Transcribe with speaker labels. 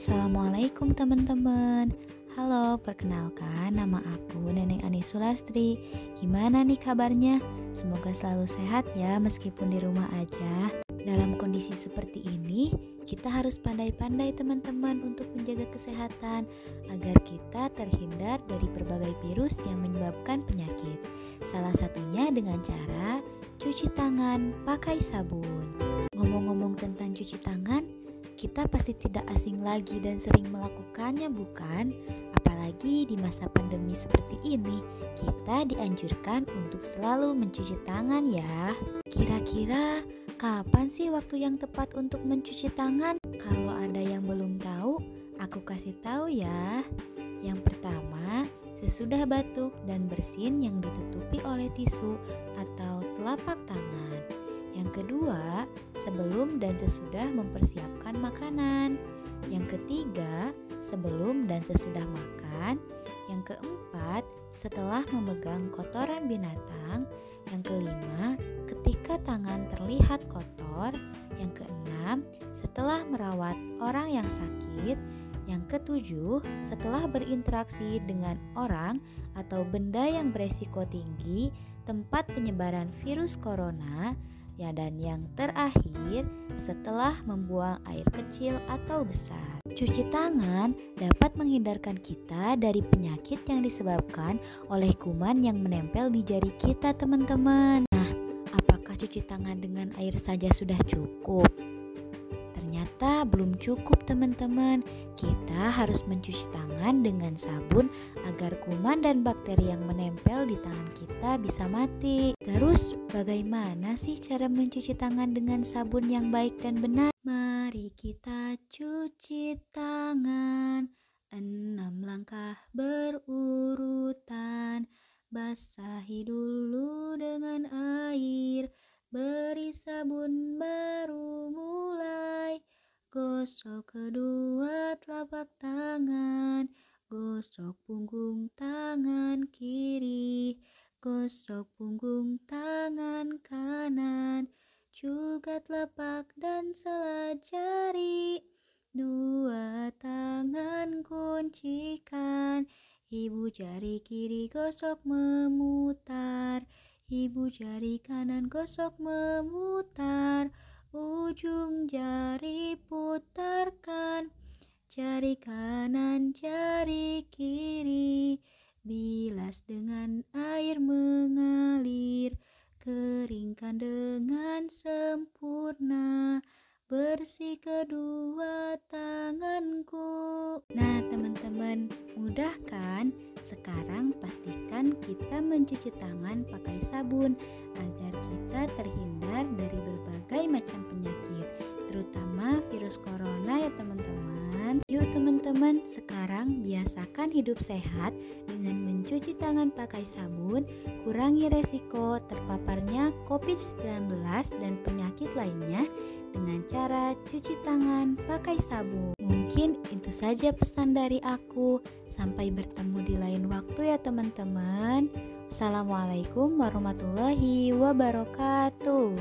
Speaker 1: Assalamualaikum teman-teman. Halo, perkenalkan nama aku Neneng Ani Sulastri Gimana nih kabarnya? Semoga selalu sehat ya meskipun di rumah aja. Dalam kondisi seperti ini, kita harus pandai-pandai teman-teman untuk menjaga kesehatan Agar kita terhindar dari berbagai virus yang menyebabkan penyakit. Salah satunya dengan cara cuci tangan pakai sabun. Ngomong-ngomong tentang cuci tangan, kita pasti tidak asing lagi dan sering melakukannya, bukan? Apalagi di masa pandemi seperti ini, kita dianjurkan untuk selalu mencuci tangan, ya. Kira-kira kapan sih waktu yang tepat untuk mencuci tangan? Kalau ada yang belum tahu, aku kasih tahu ya. Yang pertama, sesudah batuk dan bersin yang ditutupi oleh tisu atau telapak tangan. Yang kedua, sebelum dan sesudah mempersiapkan makanan. Yang ketiga, sebelum dan sesudah makan. Yang keempat, setelah memegang kotoran binatang. Yang kelima, ketika tangan terlihat kotor. Yang keenam, setelah merawat orang yang sakit. Yang ketujuh, setelah berinteraksi dengan orang atau benda yang beresiko tinggi, tempat penyebaran virus corona. Ya, dan yang terakhir, setelah membuang air kecil atau besar. Cuci tangan dapat menghindarkan kita dari penyakit yang disebabkan oleh kuman yang menempel di jari kita, teman-teman. Nah, apakah cuci tangan dengan air saja sudah cukup? Ternyata belum cukup teman-teman. Kita harus mencuci tangan dengan sabun Agar kuman dan bakteri yang menempel di tangan kita bisa mati. Terus bagaimana sih cara mencuci tangan dengan sabun yang baik dan benar? Mari kita cuci tangan. Enam langkah berurutan. Basahi dulu dengan air. Beri sabun baru Gosok kedua telapak tangan Gosok punggung tangan kiri Gosok punggung tangan kanan Juga telapak dan sela jari Dua tangan kuncikan Ibu jari kiri gosok memutar Ibu jari kanan gosok memutar Ujung jari putarkan. Jari kanan, jari kiri. Bilas dengan air mengalir. Keringkan dengan sempurna. Bersih kedua tanganku. Nah teman-teman, mudah kan? Sekarang pastikan kita mencuci tangan pakai sabun Agar kita terhindar dari berbagai macam penyakit Terutama virus corona ya teman-teman. Yuk teman-teman, sekarang biasakan hidup sehat Dengan mencuci tangan pakai sabun Kurangi resiko terpaparnya COVID-19 dan penyakit lainnya dengan cara cuci tangan pakai sabun. Mungkin itu saja pesan dari aku. Sampai bertemu di lain waktu ya teman-teman. Assalamualaikum warahmatullahi wabarakatuh.